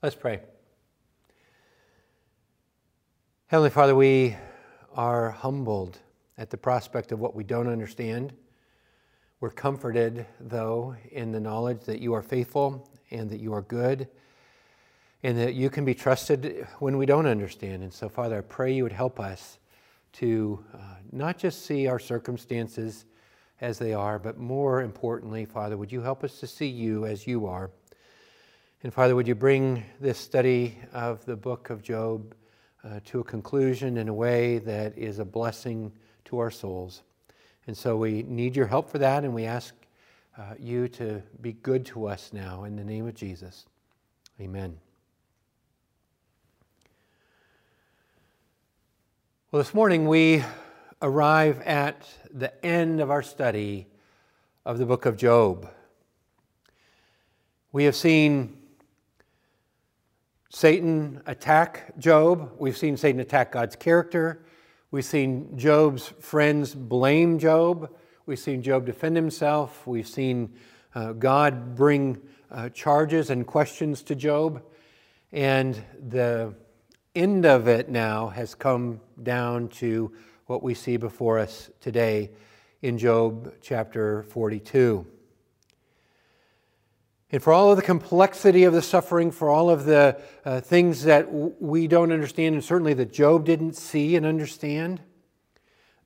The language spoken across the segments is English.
Let's pray. Heavenly Father, we are humbled at the prospect of what we don't understand. We're comforted, though, in the knowledge that you are faithful and that you are good and that you can be trusted when we don't understand. And so, Father, I pray you would help us to uh, not just see our circumstances as they are, but more importantly, Father, would you help us to see you as you are? And Father, would you bring this study of the book of Job uh, to a conclusion in a way that is a blessing to our souls? And so we need your help for that, and we ask uh, you to be good to us now in the name of Jesus. Amen. Well, this morning we arrive at the end of our study of the book of Job. We have seen Satan attack Job. We've seen Satan attack God's character. We've seen Job's friends blame Job. We've seen Job defend himself. We've seen uh, God bring uh, charges and questions to Job. And the end of it now has come down to what we see before us today in Job chapter 42. And for all of the complexity of the suffering, for all of the uh, things that w- we don't understand, and certainly that Job didn't see and understand,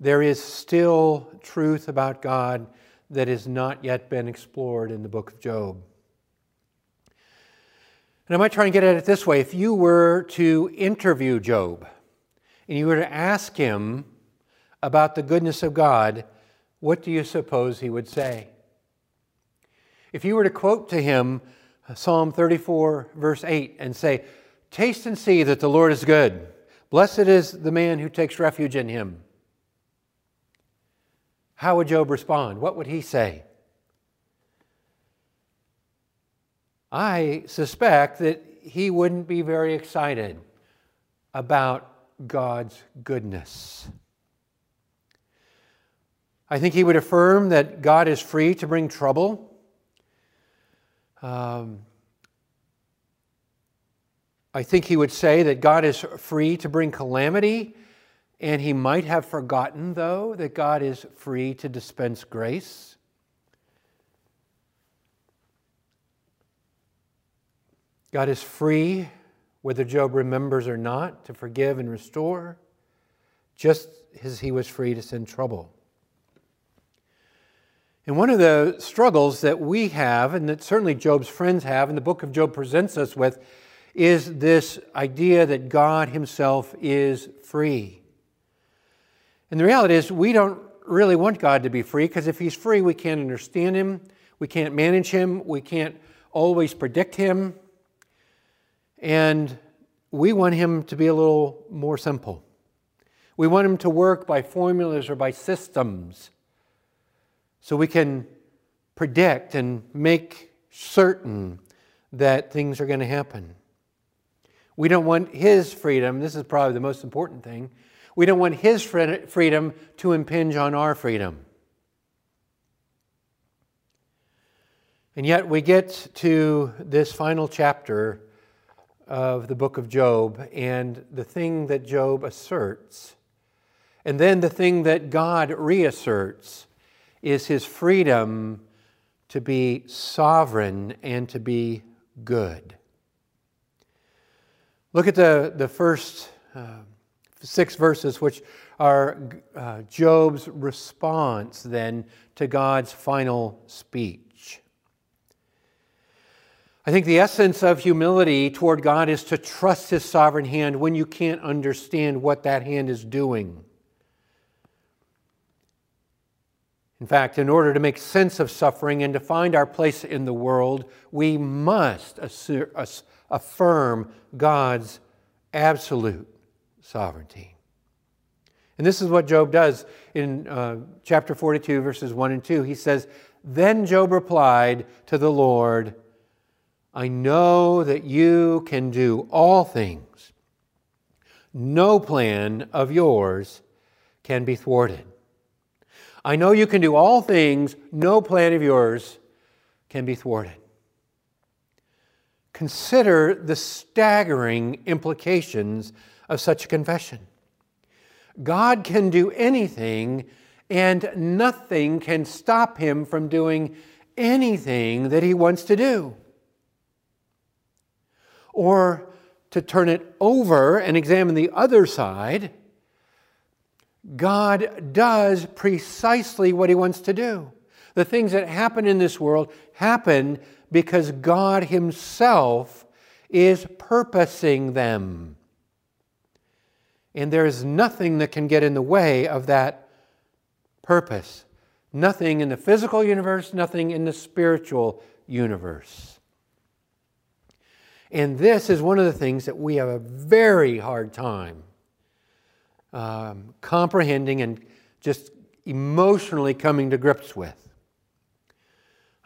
there is still truth about God that has not yet been explored in the book of Job. And I might try and get at it this way if you were to interview Job and you were to ask him about the goodness of God, what do you suppose he would say? If you were to quote to him uh, Psalm 34, verse 8, and say, Taste and see that the Lord is good. Blessed is the man who takes refuge in him. How would Job respond? What would he say? I suspect that he wouldn't be very excited about God's goodness. I think he would affirm that God is free to bring trouble um, I think he would say that God is free to bring calamity, and he might have forgotten, though, that God is free to dispense grace. God is free, whether Job remembers or not, to forgive and restore, just as he was free to send trouble. And one of the struggles that we have, and that certainly Job's friends have, and the book of Job presents us with, is this idea that God Himself is free. And the reality is, we don't really want God to be free because if He's free, we can't understand Him, we can't manage Him, we can't always predict Him, and we want Him to be a little more simple. We want Him to work by formulas or by systems so we can predict and make certain that things are going to happen. We don't want His freedom, this is probably the most important thing. We don't want His freedom to impinge on our freedom. And yet we get to this final chapter of the book of Job and the thing that Job asserts, and then the thing that God reasserts is his freedom to be sovereign and to be good. Look at the, the first uh, six verses, which are uh, Job's response then to God's final speech. I think the essence of humility toward God is to trust His sovereign hand when you can't understand what that hand is doing. In fact, in order to make sense of suffering and to find our place in the world, we must affirm God's absolute sovereignty. And this is what Job does in uh, chapter 42, verses 1 and 2. He says, Then Job replied to the Lord, I know that you can do all things. No plan of yours can be thwarted. I know you can do all things, no plan of yours can be thwarted. Consider the staggering implications of such a confession. God can do anything, and nothing can stop him from doing anything that he wants to do. Or to turn it over and examine the other side, God does precisely what he wants to do. The things that happen in this world happen because God Himself is purposing them. And there is nothing that can get in the way of that purpose. Nothing in the physical universe, nothing in the spiritual universe. And this is one of the things that we have a very hard time um, comprehending and just emotionally coming to grips with.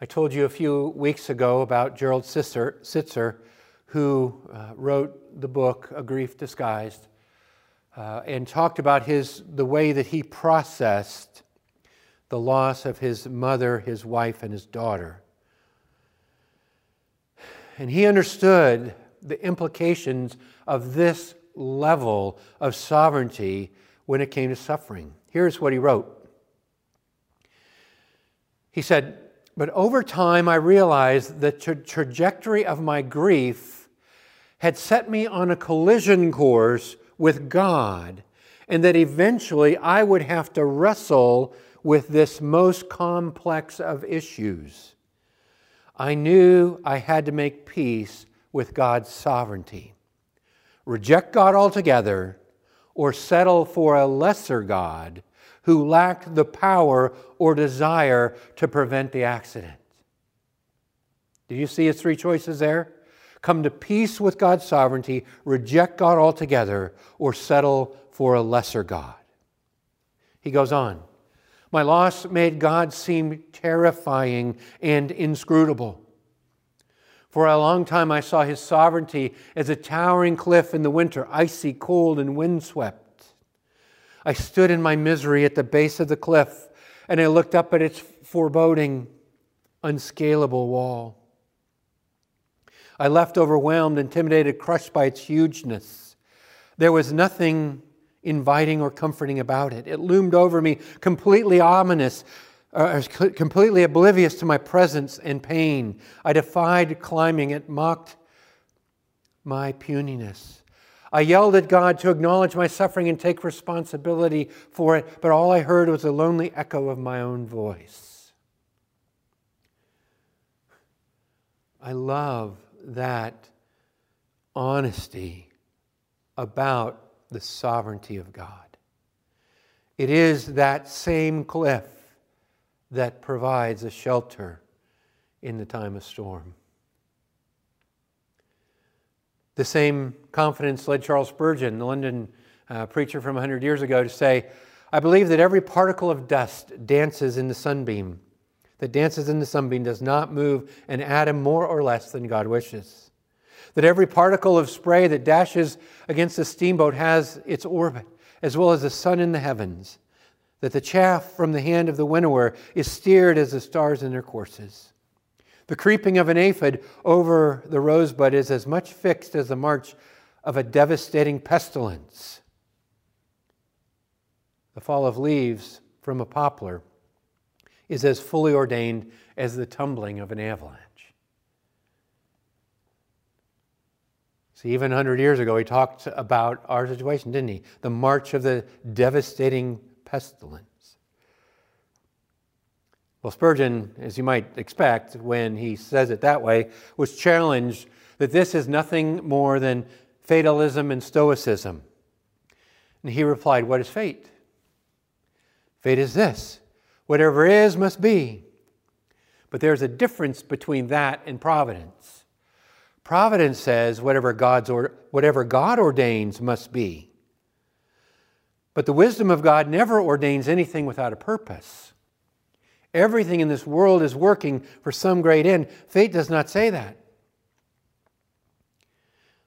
I told you a few weeks ago about Gerald Sittser, who uh, wrote the book A Grief Disguised, uh, and talked about his, the way that he processed the loss of his mother, his wife, and his daughter. And he understood the implications of this level of sovereignty when it came to suffering. Here's what he wrote. He said, but over time, I realized the tra- trajectory of my grief had set me on a collision course with God, and that eventually I would have to wrestle with this most complex of issues. I knew I had to make peace with God's sovereignty, reject God altogether, or settle for a lesser God who lacked the power or desire to prevent the accident. Do you see his three choices there? Come to peace with God's sovereignty, reject God altogether, or settle for a lesser God. He goes on My loss made God seem terrifying and inscrutable. For a long time, I saw his sovereignty as a towering cliff in the winter, icy, cold, and windswept. I stood in my misery at the base of the cliff and I looked up at its foreboding, unscalable wall. I left overwhelmed, intimidated, crushed by its hugeness. There was nothing inviting or comforting about it. It loomed over me, completely ominous, uh, completely oblivious to my presence and pain. I defied climbing it, mocked my puniness. I yelled at God to acknowledge my suffering and take responsibility for it, but all I heard was a lonely echo of my own voice. I love that honesty about the sovereignty of God. It is that same cliff that provides a shelter in the time of storm. The same confidence led Charles Spurgeon, the London uh, preacher from 100 years ago, to say, I believe that every particle of dust dances in the sunbeam, that dances in the sunbeam does not move an atom more or less than God wishes. That every particle of spray that dashes against a steamboat has its orbit, as well as the sun in the heavens. That the chaff from the hand of the winnower is steered as the stars in their courses. The creeping of an aphid over the rosebud is as much fixed as the march of a devastating pestilence. The fall of leaves from a poplar is as fully ordained as the tumbling of an avalanche. See, even 100 years ago, he talked about our situation, didn't he? The march of the devastating pestilence. Well, Spurgeon, as you might expect when he says it that way, was challenged that this is nothing more than fatalism and stoicism. And he replied, What is fate? Fate is this whatever is must be. But there's a difference between that and providence. Providence says whatever, God's or, whatever God ordains must be. But the wisdom of God never ordains anything without a purpose. Everything in this world is working for some great end. Fate does not say that.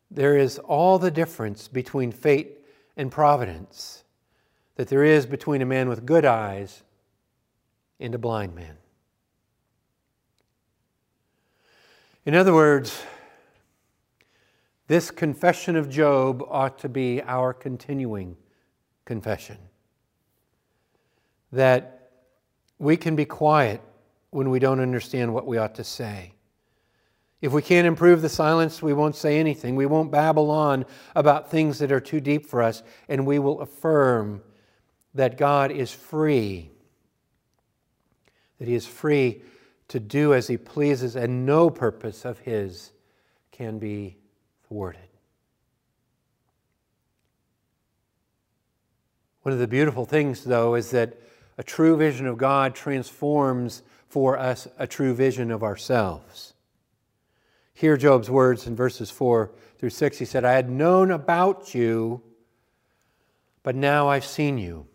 There is all the difference between fate and providence that there is between a man with good eyes and a blind man. In other words, This confession of Job ought to be our continuing confession. That we can be quiet when we don't understand what we ought to say. If we can't improve the silence, we won't say anything. We won't babble on about things that are too deep for us, and we will affirm that God is free, that He is free to do as He pleases, and no purpose of His can be thwarted. One of the beautiful things, though, is that a true vision of God transforms for us a true vision of ourselves. Hear Job's words in verses 4 through 6. He said, I had known about you, but now I've seen you.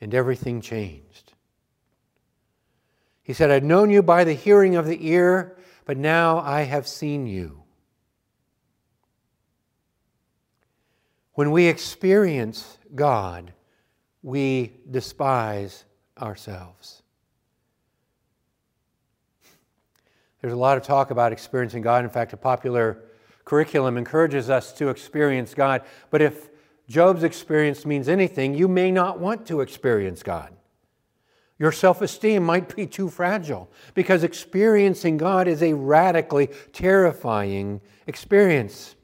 And everything changed. He said, I'd known you by the hearing of the ear, but now I have seen you. When we experience God, we despise ourselves. There's a lot of talk about experiencing God. In fact, a popular curriculum encourages us to experience God. But if Job's experience means anything, you may not want to experience God. Your self esteem might be too fragile because experiencing God is a radically terrifying experience.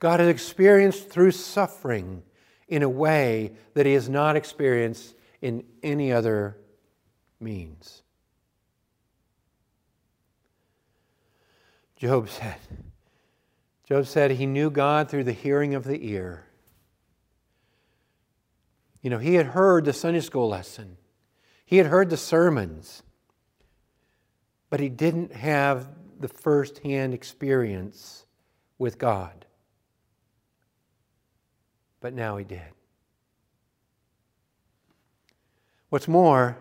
God is experienced through suffering in a way that he has not experienced in any other means. Job said, Job said he knew God through the hearing of the ear. You know, he had heard the Sunday school lesson, he had heard the sermons, but he didn't have the firsthand experience with God but now he did. What's more,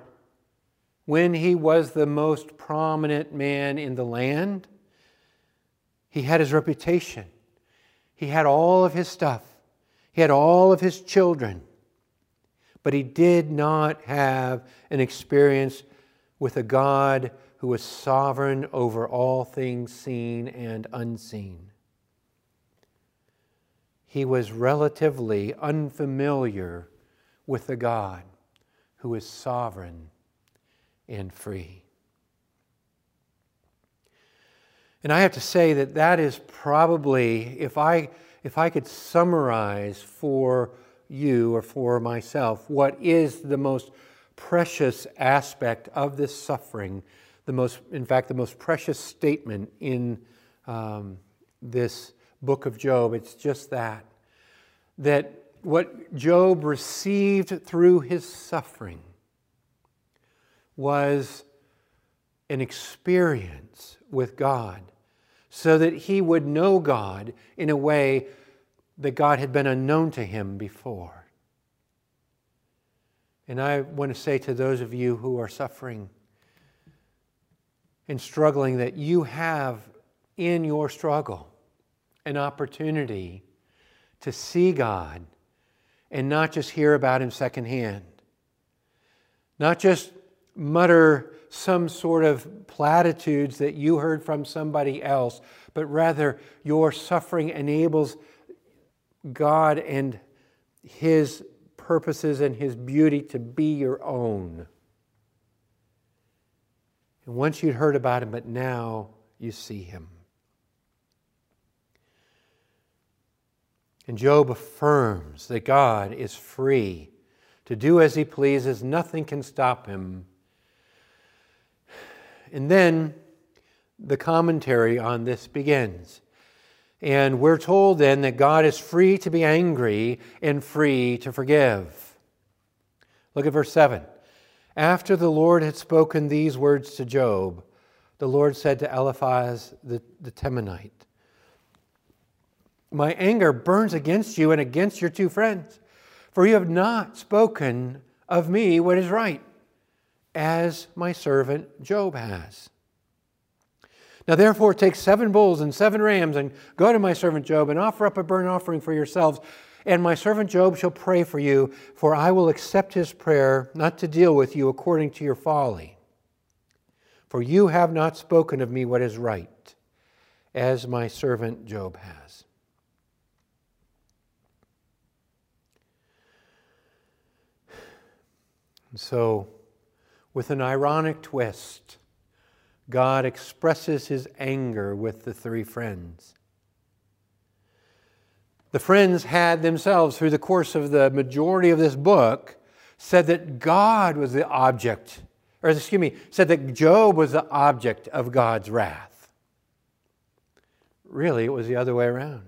when he was the most prominent man in the land, he had his reputation. He had all of his stuff. He had all of his children. But he did not have an experience with a God who was sovereign over all things seen and unseen he was relatively unfamiliar with the God who is sovereign and free. And I have to say that that is probably, if I, if I could summarize for you or for myself, what is the most precious aspect of this suffering, the most, in fact, the most precious statement in um, this book of Job. It's just that. That what Job received through his suffering was an experience with God so that he would know God in a way that God had been unknown to him before. And I want to say to those of you who are suffering and struggling that you have in your struggle an opportunity to see God and not just hear about Him secondhand. Not just mutter some sort of platitudes that you heard from somebody else, but rather your suffering enables God and His purposes and His beauty to be your own. And once you'd heard about Him, but now you see Him. And Job affirms that God is free to do as he pleases, nothing can stop him. And then the commentary on this begins. And we're told then that God is free to be angry and free to forgive. Look at verse 7. After the Lord had spoken these words to Job, the Lord said to Eliphaz the, the Temanite, my anger burns against you and against your two friends, for you have not spoken of me what is right, as my servant Job has. Now, therefore, take seven bulls and seven rams and go to my servant Job and offer up a burnt offering for yourselves. And my servant Job shall pray for you, for I will accept his prayer, not to deal with you according to your folly. For you have not spoken of me what is right, as my servant Job has. And so, with an ironic twist, God expresses his anger with the three friends. The friends had themselves, through the course of the majority of this book, said that God was the object, or excuse me, said that Job was the object of God's wrath. Really, it was the other way around.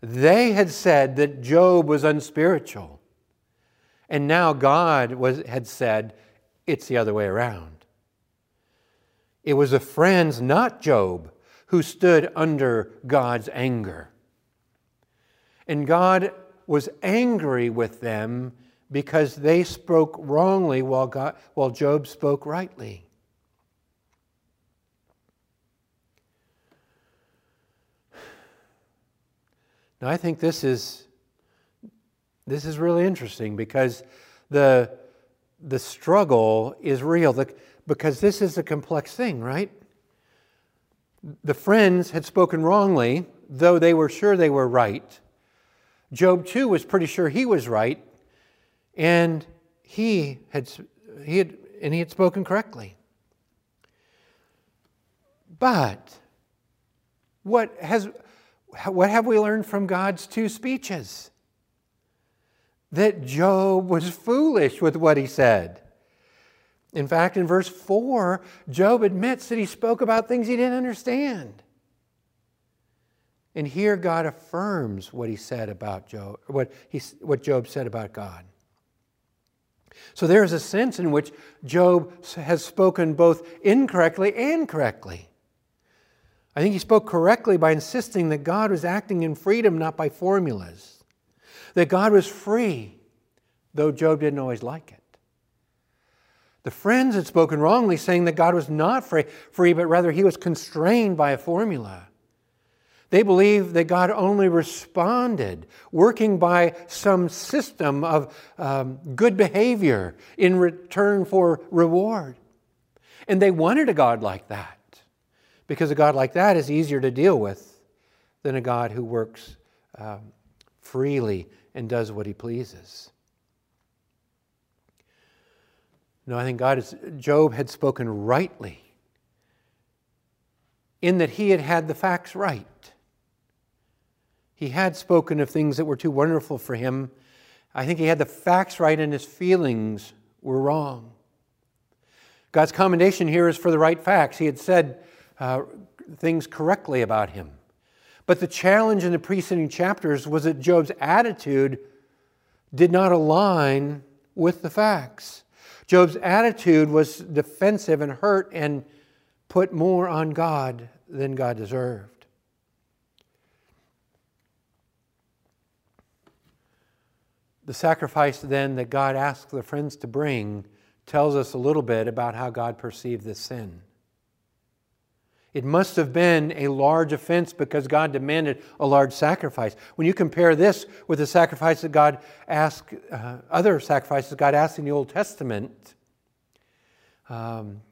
They had said that Job was unspiritual. And now God was, had said, it's the other way around. It was the friends, not Job, who stood under God's anger. And God was angry with them because they spoke wrongly while, God, while Job spoke rightly. Now, I think this is this is really interesting because the, the struggle is real the, because this is a complex thing, right? The friends had spoken wrongly, though they were sure they were right. Job, too, was pretty sure he was right, and he had, he had, and he had spoken correctly. But what, has, what have we learned from God's two speeches? That Job was foolish with what he said. In fact, in verse 4, Job admits that he spoke about things he didn't understand. And here God affirms what he said about Job, what, he, what Job said about God. So there is a sense in which Job has spoken both incorrectly and correctly. I think he spoke correctly by insisting that God was acting in freedom, not by formulas that God was free, though Job didn't always like it. The friends had spoken wrongly, saying that God was not free, free, but rather he was constrained by a formula. They believed that God only responded, working by some system of um, good behavior in return for reward. And they wanted a God like that, because a God like that is easier to deal with than a God who works um, freely and does what he pleases. No, I think God is, Job had spoken rightly in that he had had the facts right. He had spoken of things that were too wonderful for him. I think he had the facts right and his feelings were wrong. God's commendation here is for the right facts. He had said uh, things correctly about him. But the challenge in the preceding chapters was that Job's attitude did not align with the facts. Job's attitude was defensive and hurt and put more on God than God deserved. The sacrifice then that God asked the friends to bring tells us a little bit about how God perceived this sin. It must have been a large offense because God demanded a large sacrifice. When you compare this with the sacrifice that God asked, uh, other sacrifices God asked in the Old Testament, um,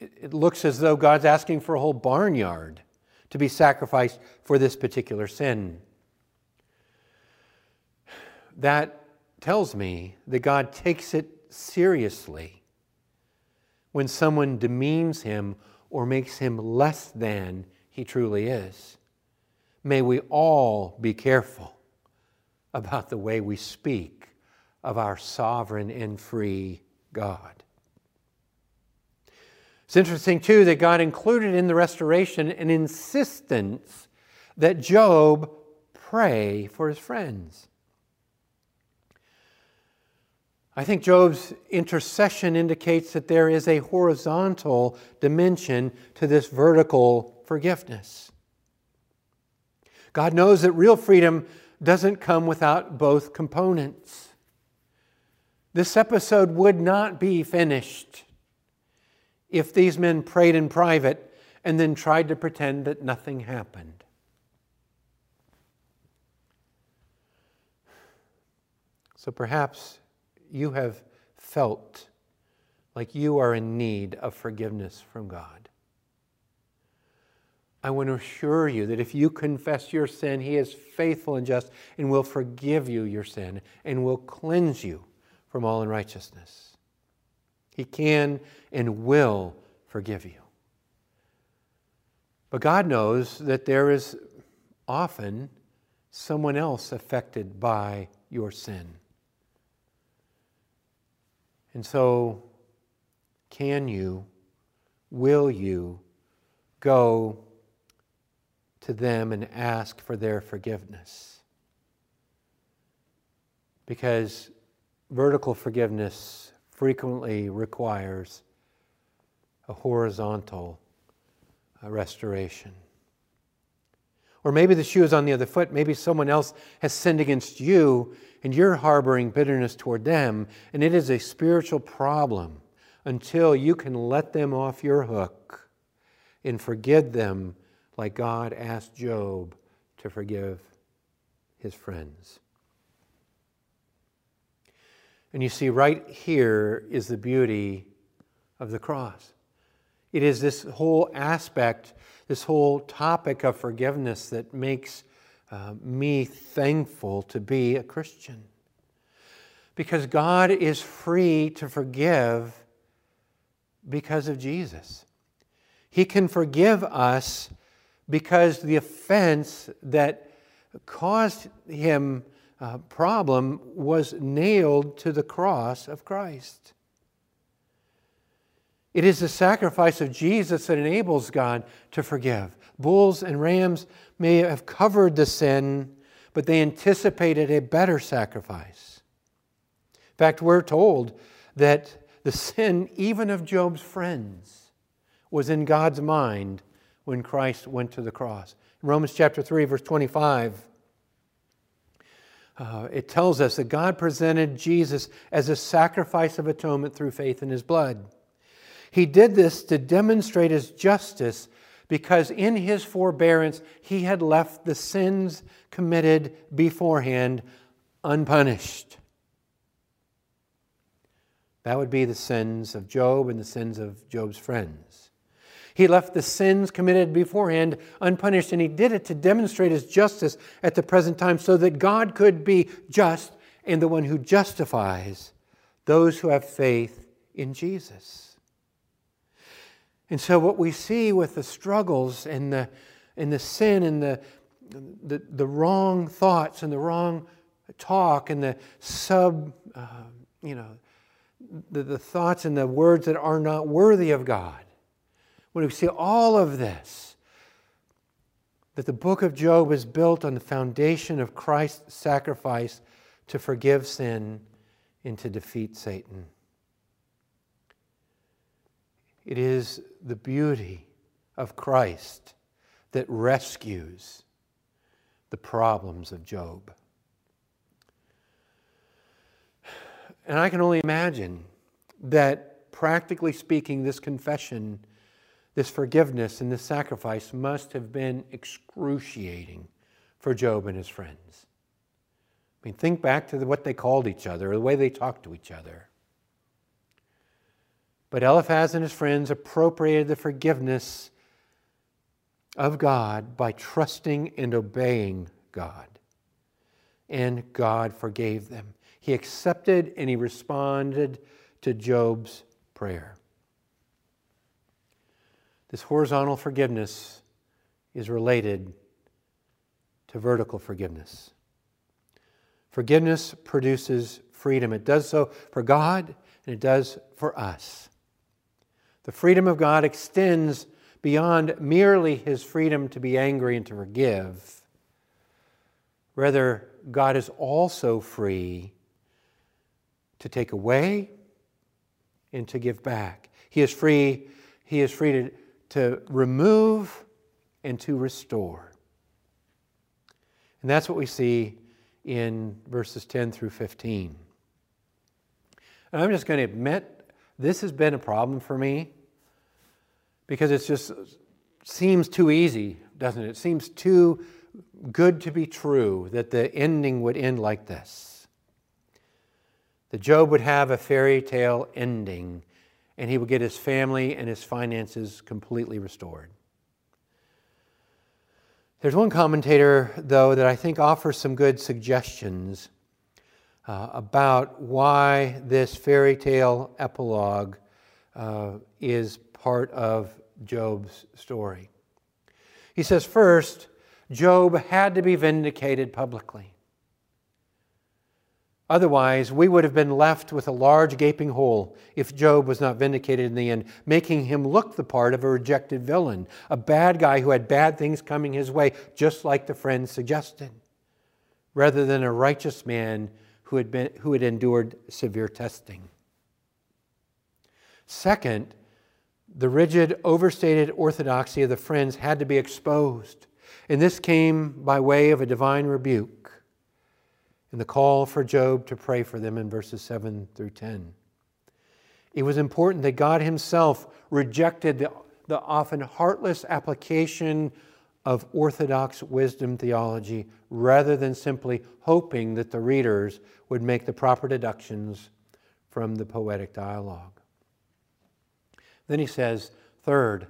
it, it looks as though God's asking for a whole barnyard to be sacrificed for this particular sin. That tells me that God takes it seriously when someone demeans him or makes him less than he truly is. May we all be careful about the way we speak of our sovereign and free God. It's interesting, too, that God included in the restoration an insistence that Job pray for his friends. I think Job's intercession indicates that there is a horizontal dimension to this vertical forgiveness. God knows that real freedom doesn't come without both components. This episode would not be finished if these men prayed in private and then tried to pretend that nothing happened. So perhaps you have felt like you are in need of forgiveness from God. I want to assure you that if you confess your sin, He is faithful and just and will forgive you your sin and will cleanse you from all unrighteousness. He can and will forgive you. But God knows that there is often someone else affected by your sin. And so, can you, will you go to them and ask for their forgiveness. Because vertical forgiveness frequently requires a horizontal uh, restoration. Or maybe the shoe is on the other foot. Maybe someone else has sinned against you and you're harboring bitterness toward them, and it is a spiritual problem until you can let them off your hook and forgive them like God asked Job to forgive his friends. And you see, right here is the beauty of the cross. It is this whole aspect, this whole topic of forgiveness that makes uh, me thankful to be a Christian. Because God is free to forgive because of Jesus. He can forgive us because the offense that caused him a problem was nailed to the cross of Christ. It is the sacrifice of Jesus that enables God to forgive. Bulls and rams may have covered the sin, but they anticipated a better sacrifice. In fact, we're told that the sin, even of Job's friends, was in God's mind when Christ went to the cross. In Romans chapter 3, verse 25, uh, it tells us that God presented Jesus as a sacrifice of atonement through faith in his blood. He did this to demonstrate his justice because in his forbearance he had left the sins committed beforehand unpunished. That would be the sins of Job and the sins of Job's friends. He left the sins committed beforehand unpunished, and he did it to demonstrate his justice at the present time so that God could be just and the one who justifies those who have faith in Jesus. And so, what we see with the struggles and the, and the sin and the, the, the wrong thoughts and the wrong talk and the sub, uh, you know, the, the thoughts and the words that are not worthy of God when we see all of this, that the book of Job is built on the foundation of Christ's sacrifice to forgive sin and to defeat Satan. It is the beauty of Christ that rescues the problems of Job. And I can only imagine that, practically speaking, this confession this forgiveness and this sacrifice must have been excruciating for Job and his friends. I mean, think back to what they called each other, the way they talked to each other. But Eliphaz and his friends appropriated the forgiveness of God by trusting and obeying God. And God forgave them. He accepted and he responded to Job's prayer. This horizontal forgiveness is related to vertical forgiveness. Forgiveness produces freedom. It does so for God and it does for us. The freedom of God extends beyond merely his freedom to be angry and to forgive. Rather, God is also free to take away and to give back. He is free, he is free to to remove and to restore. And that's what we see in verses 10 through 15. And I'm just going to admit this has been a problem for me because it just seems too easy, doesn't it? It seems too good to be true that the ending would end like this. That Job would have a fairy tale ending and he would get his family and his finances completely restored. There's one commentator, though, that I think offers some good suggestions uh, about why this fairy tale epilogue uh, is part of Job's story. He says, first, Job had to be vindicated publicly. Otherwise, we would have been left with a large gaping hole if Job was not vindicated in the end, making him look the part of a rejected villain, a bad guy who had bad things coming his way, just like the friend suggested, rather than a righteous man who had, been, who had endured severe testing. Second, the rigid, overstated orthodoxy of the friends had to be exposed, and this came by way of a divine rebuke and the call for Job to pray for them in verses 7 through 10. It was important that God Himself rejected the, the often heartless application of orthodox wisdom theology rather than simply hoping that the readers would make the proper deductions from the poetic dialogue. Then he says, third,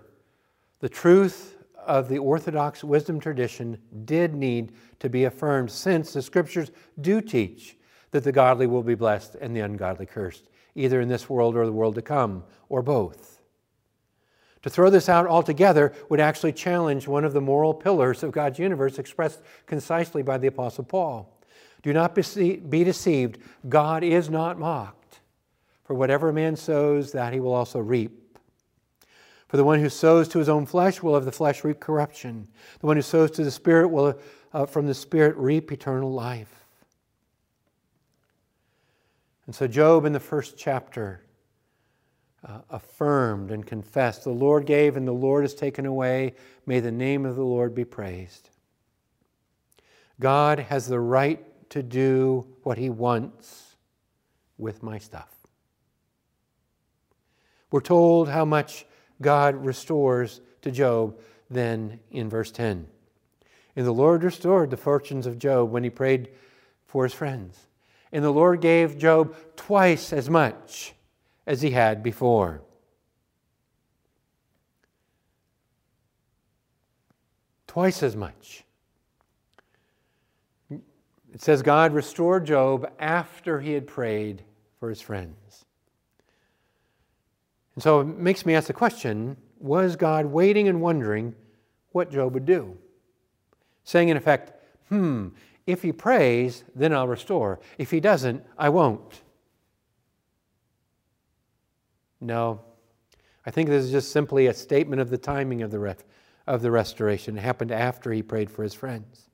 the truth of the Orthodox wisdom tradition did need to be affirmed since the scriptures do teach that the godly will be blessed and the ungodly cursed, either in this world or the world to come, or both. To throw this out altogether would actually challenge one of the moral pillars of God's universe expressed concisely by the Apostle Paul. Do not be deceived, God is not mocked. For whatever man sows, that he will also reap. For the one who sows to his own flesh will of the flesh reap corruption. The one who sows to the Spirit will uh, from the Spirit reap eternal life. And so, Job in the first chapter uh, affirmed and confessed, The Lord gave and the Lord has taken away. May the name of the Lord be praised. God has the right to do what he wants with my stuff. We're told how much God restores to Job then in verse 10. And the Lord restored the fortunes of Job when he prayed for his friends. And the Lord gave Job twice as much as he had before. Twice as much. It says God restored Job after he had prayed for his friends. And so it makes me ask the question was God waiting and wondering what Job would do? Saying, in effect, hmm, if he prays, then I'll restore. If he doesn't, I won't. No. I think this is just simply a statement of the timing of the, ref, of the restoration. It happened after he prayed for his friends.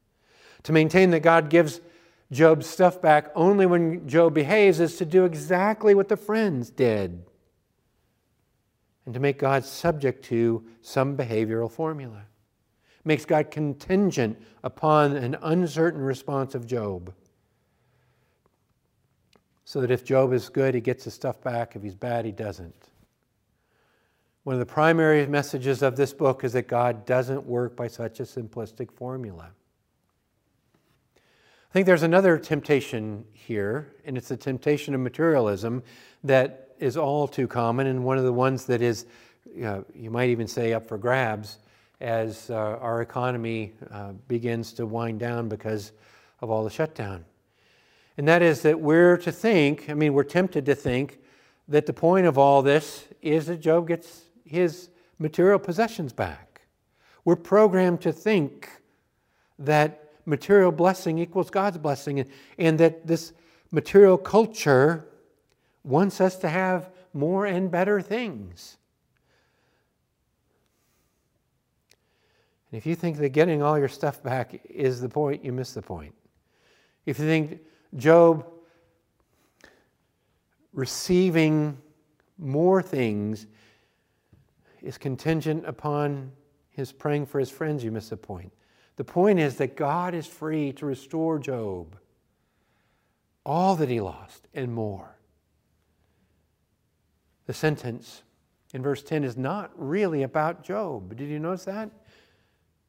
To maintain that God gives Job's stuff back only when Job behaves is to do exactly what the friends did and to make God subject to some behavioral formula. makes God contingent upon an uncertain response of Job. So that if Job is good, he gets his stuff back. If he's bad, he doesn't. One of the primary messages of this book is that God doesn't work by such a simplistic formula. I think there's another temptation here, and it's the temptation of materialism that is all too common and one of the ones that is, you might even say, up for grabs as uh, our economy uh, begins to wind down because of all the shutdown. And that is that we're to think, I mean, we're tempted to think that the point of all this is that Job gets his material possessions back. We're programmed to think that material blessing equals God's blessing and, and that this material culture wants us to have more and better things. And if you think that getting all your stuff back is the point, you miss the point. If you think Job receiving more things is contingent upon his praying for his friends, you miss the point. The point is that God is free to restore Job all that he lost and more the sentence in verse 10 is not really about Job. Did you notice that?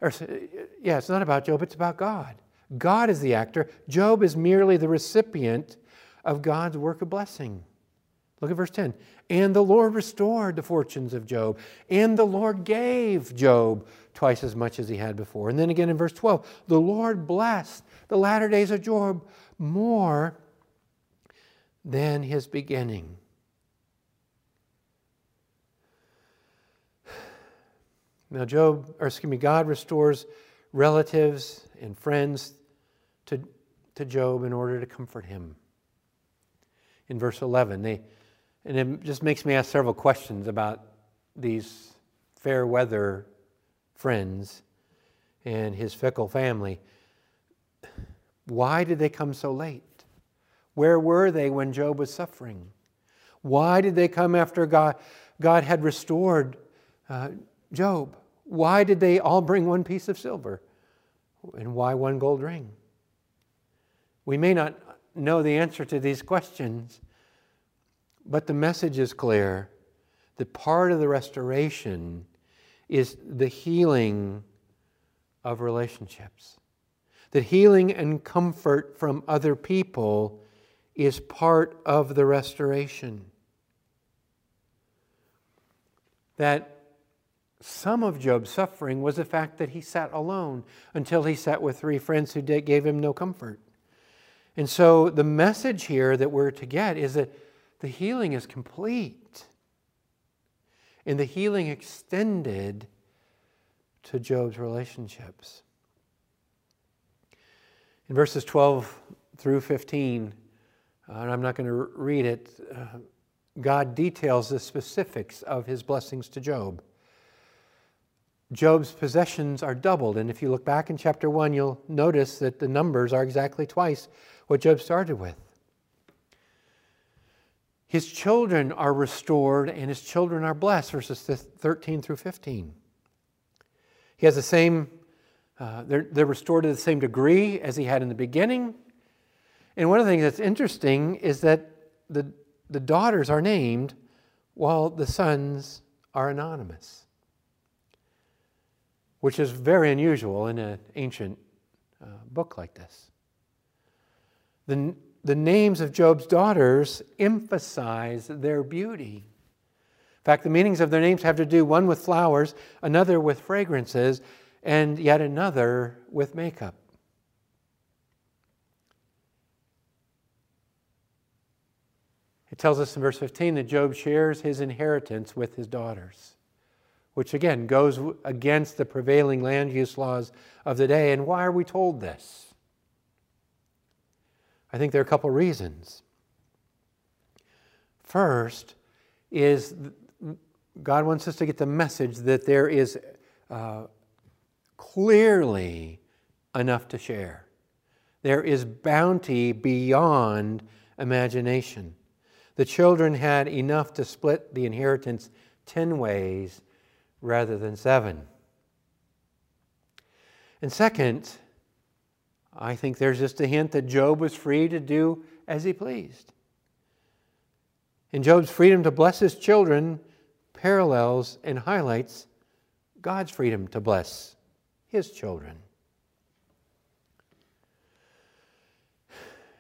Or, uh, yeah, it's not about Job, it's about God. God is the actor. Job is merely the recipient of God's work of blessing. Look at verse 10. And the Lord restored the fortunes of Job, and the Lord gave Job twice as much as he had before. And then again in verse 12, the Lord blessed the latter days of Job more than his beginning. Now, Job, or excuse me, God restores relatives and friends to, to Job in order to comfort him. In verse 11, they, and it just makes me ask several questions about these fair weather friends and his fickle family. Why did they come so late? Where were they when Job was suffering? Why did they come after God, God had restored uh, Job? Why did they all bring one piece of silver? And why one gold ring? We may not know the answer to these questions, but the message is clear that part of the restoration is the healing of relationships. That healing and comfort from other people is part of the restoration. That some of Job's suffering was the fact that he sat alone until he sat with three friends who gave him no comfort. And so the message here that we're to get is that the healing is complete. And the healing extended to Job's relationships. In verses 12 through 15, uh, and I'm not going to read it, uh, God details the specifics of his blessings to Job. Job's possessions are doubled. And if you look back in chapter 1, you'll notice that the numbers are exactly twice what Job started with. His children are restored and his children are blessed, verses 13 through 15. He has the same, uh, they're, they're restored to the same degree as he had in the beginning. And one of the things that's interesting is that the, the daughters are named while the sons are anonymous which is very unusual in an ancient uh, book like this. The, the names of Job's daughters emphasize their beauty. In fact, the meanings of their names have to do one with flowers, another with fragrances, and yet another with makeup. It tells us in verse 15 that Job shares his inheritance with his daughters which again goes against the prevailing land use laws of the day. And why are we told this? I think there are a couple reasons. First is God wants us to get the message that there is uh, clearly enough to share. There is bounty beyond imagination. The children had enough to split the inheritance 10 ways rather than seven. And second, I think there's just a hint that Job was free to do as he pleased. And Job's freedom to bless his children parallels and highlights God's freedom to bless his children.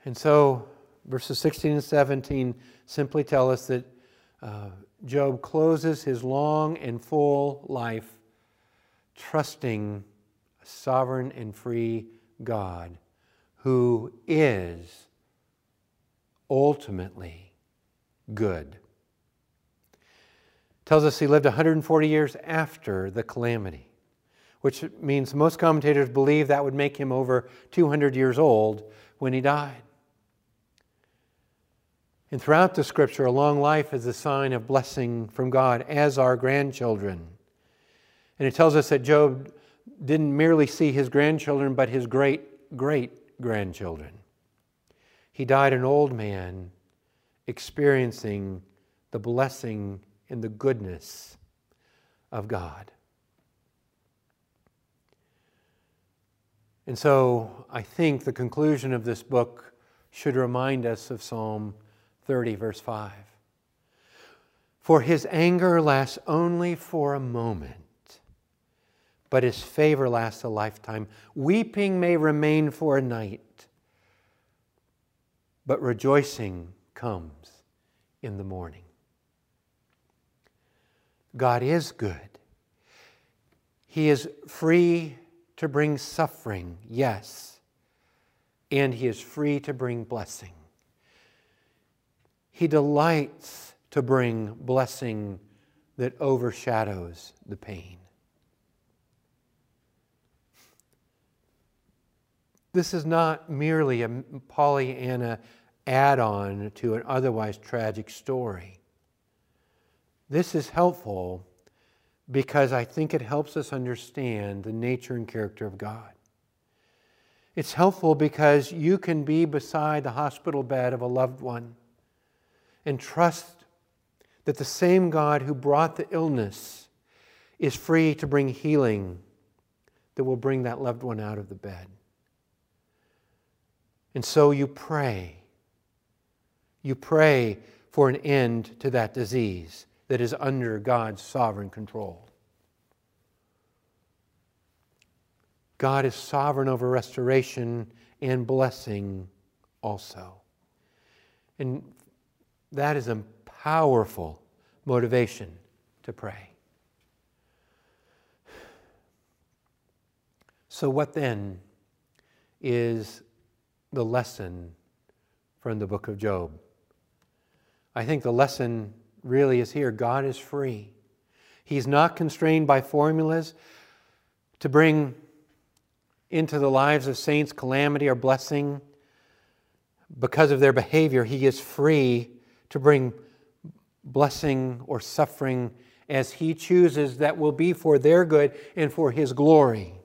And so, verses 16 and 17 simply tell us that uh, Job closes his long and full life trusting a sovereign and free God who is ultimately good. Tells us he lived 140 years after the calamity, which means most commentators believe that would make him over 200 years old when he died. And throughout the scripture, a long life is a sign of blessing from God, as our grandchildren. And it tells us that Job didn't merely see his grandchildren, but his great great grandchildren. He died an old man, experiencing the blessing and the goodness of God. And so I think the conclusion of this book should remind us of Psalm 30, verse 5. For his anger lasts only for a moment, but his favor lasts a lifetime. Weeping may remain for a night, but rejoicing comes in the morning. God is good. He is free to bring suffering, yes, and He is free to bring blessing. He delights to bring blessing that overshadows the pain. This is not merely a Pollyanna add on to an otherwise tragic story. This is helpful because I think it helps us understand the nature and character of God. It's helpful because you can be beside the hospital bed of a loved one and trust that the same God who brought the illness is free to bring healing that will bring that loved one out of the bed. And so you pray. You pray for an end to that disease that is under God's sovereign control. God is sovereign over restoration and blessing also. And that is a powerful motivation to pray. So, what then is the lesson from the book of Job. I think the lesson really is here God is free. He's not constrained by formulas to bring into the lives of saints calamity or blessing because of their behavior. He is free to bring blessing or suffering as He chooses that will be for their good and for His glory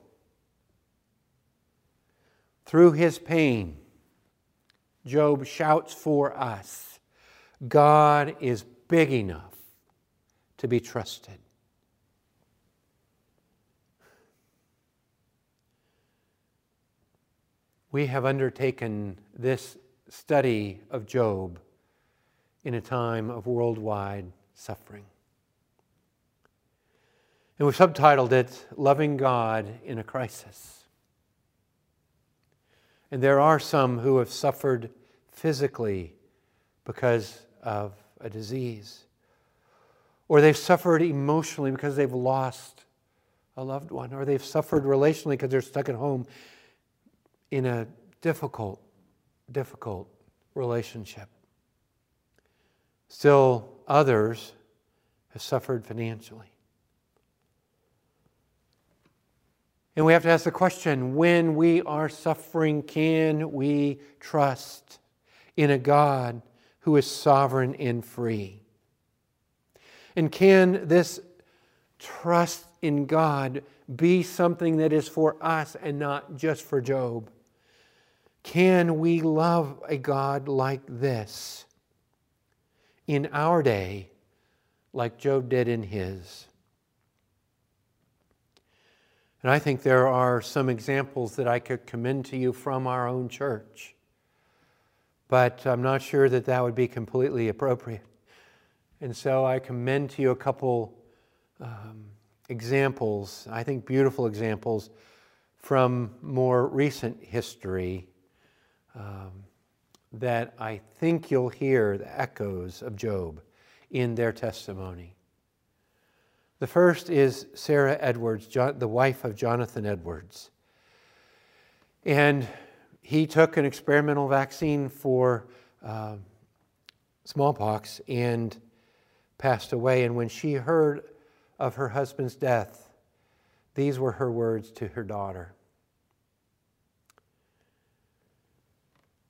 through his pain, Job shouts for us God is big enough to be trusted. We have undertaken this study of Job in a time of worldwide suffering. And we've subtitled it Loving God in a Crisis. And there are some who have suffered physically because of a disease. Or they've suffered emotionally because they've lost a loved one. Or they've suffered relationally because they're stuck at home in a difficult, difficult relationship. Still, others have suffered financially. And we have to ask the question when we are suffering, can we trust in a God who is sovereign and free? And can this trust in God be something that is for us and not just for Job? Can we love a God like this in our day, like Job did in his? And I think there are some examples that I could commend to you from our own church. But I'm not sure that that would be completely appropriate. And so I commend to you a couple um, examples, I think beautiful examples from more recent history um, that I think you'll hear the echoes of Job in their testimony. The first is Sarah Edwards, the wife of Jonathan Edwards. And he took an experimental vaccine for uh, smallpox and passed away. And when she heard of her husband's death, these were her words to her daughter.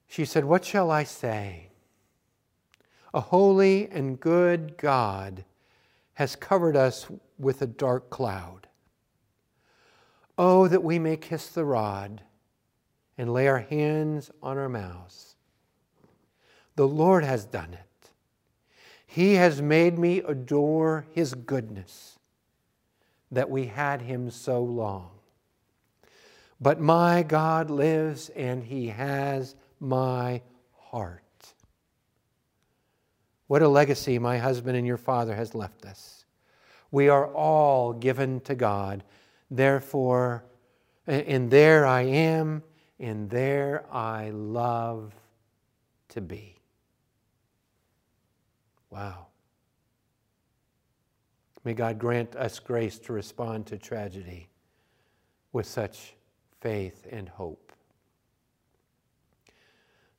She said, What shall I say? A holy and good God has covered us with a dark cloud. Oh, that we may kiss the rod and lay our hands on our mouths. The Lord has done it. He has made me adore His goodness that we had Him so long. But my God lives and He has my heart. What a legacy my husband and your father has left us. We are all given to God. Therefore, and there I am, and there I love to be. Wow. May God grant us grace to respond to tragedy with such faith and hope.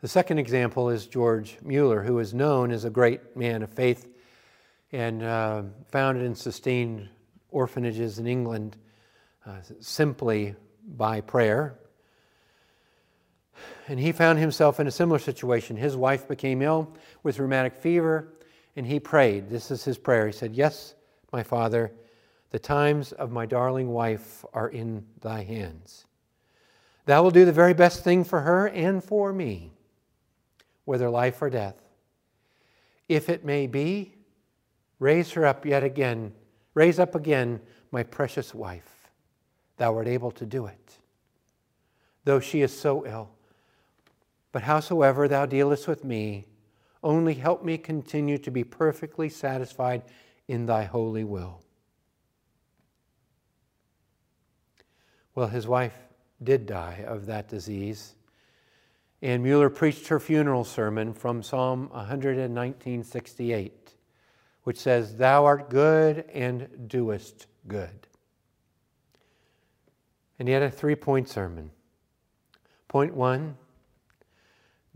The second example is George Mueller, who is known as a great man of faith and uh, founded and sustained orphanages in England uh, simply by prayer. And he found himself in a similar situation. His wife became ill with rheumatic fever, and he prayed. This is his prayer. He said, Yes, my Father, the times of my darling wife are in thy hands. Thou will do the very best thing for her and for me, whether life or death. If it may be, raise her up yet again, raise up again my precious wife. Thou art able to do it, though she is so ill. But howsoever thou dealest with me, only help me continue to be perfectly satisfied in thy holy will. Well, his wife did die of that disease. And Mueller preached her funeral sermon from Psalm 119:68, which says, Thou art good and doest good. And he had a three point sermon. Point one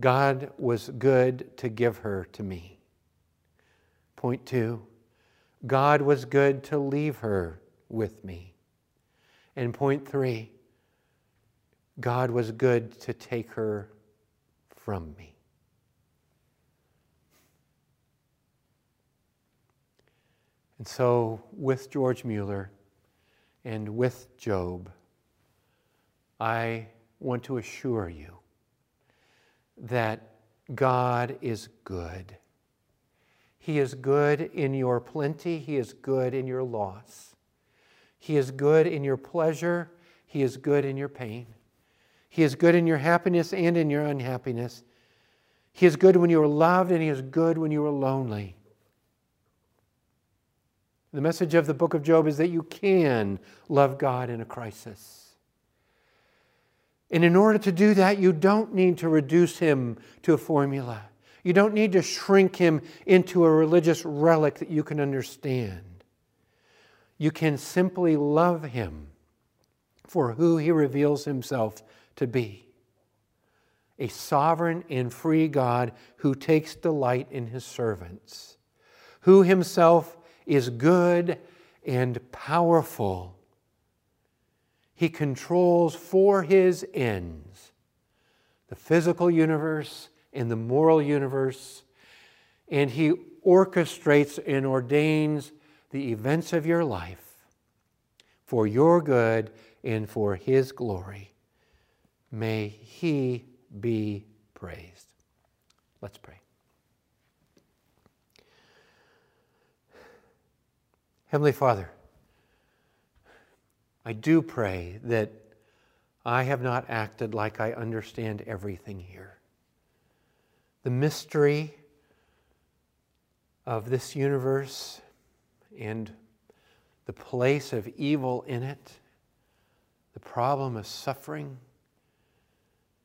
God was good to give her to me. Point two God was good to leave her with me. And point three, God was good to take her from me. And so, with George Mueller and with Job, I want to assure you that God is good. He is good in your plenty, He is good in your loss. He is good in your pleasure, He is good in your pain. He is good in your happiness and in your unhappiness. He is good when you are loved, and He is good when you are lonely. The message of the book of Job is that you can love God in a crisis. And in order to do that, you don't need to reduce Him to a formula. You don't need to shrink Him into a religious relic that you can understand. You can simply love Him for who He reveals Himself to be a sovereign and free God who takes delight in his servants, who himself is good and powerful. He controls for his ends the physical universe and the moral universe, and he orchestrates and ordains the events of your life for your good and for his glory. May he be praised. Let's pray. Heavenly Father, I do pray that I have not acted like I understand everything here. The mystery of this universe and the place of evil in it, the problem of suffering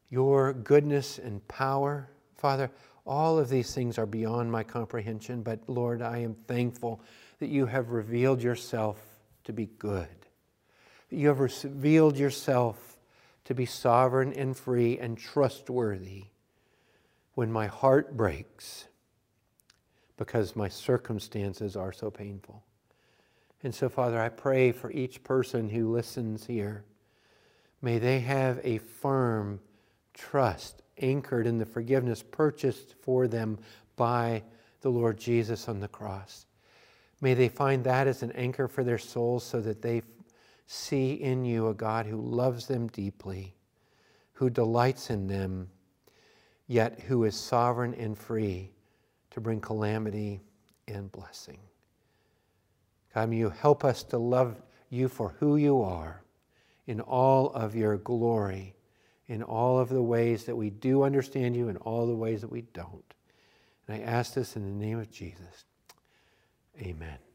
your goodness and power. Father, all of these things are beyond my comprehension, but Lord, I am thankful that you have revealed yourself to be good, that you have revealed yourself to be sovereign and free and trustworthy when my heart breaks because my circumstances are so painful. And so, Father, I pray for each person who listens here. May they have a firm, trust anchored in the forgiveness purchased for them by the Lord Jesus on the cross. May they find that as an anchor for their souls so that they see in you a God who loves them deeply, who delights in them, yet who is sovereign and free to bring calamity and blessing. God, may you help us to love you for who you are in all of your glory in all of the ways that we do understand you in all the ways that we don't. And I ask this in the name of Jesus. Amen.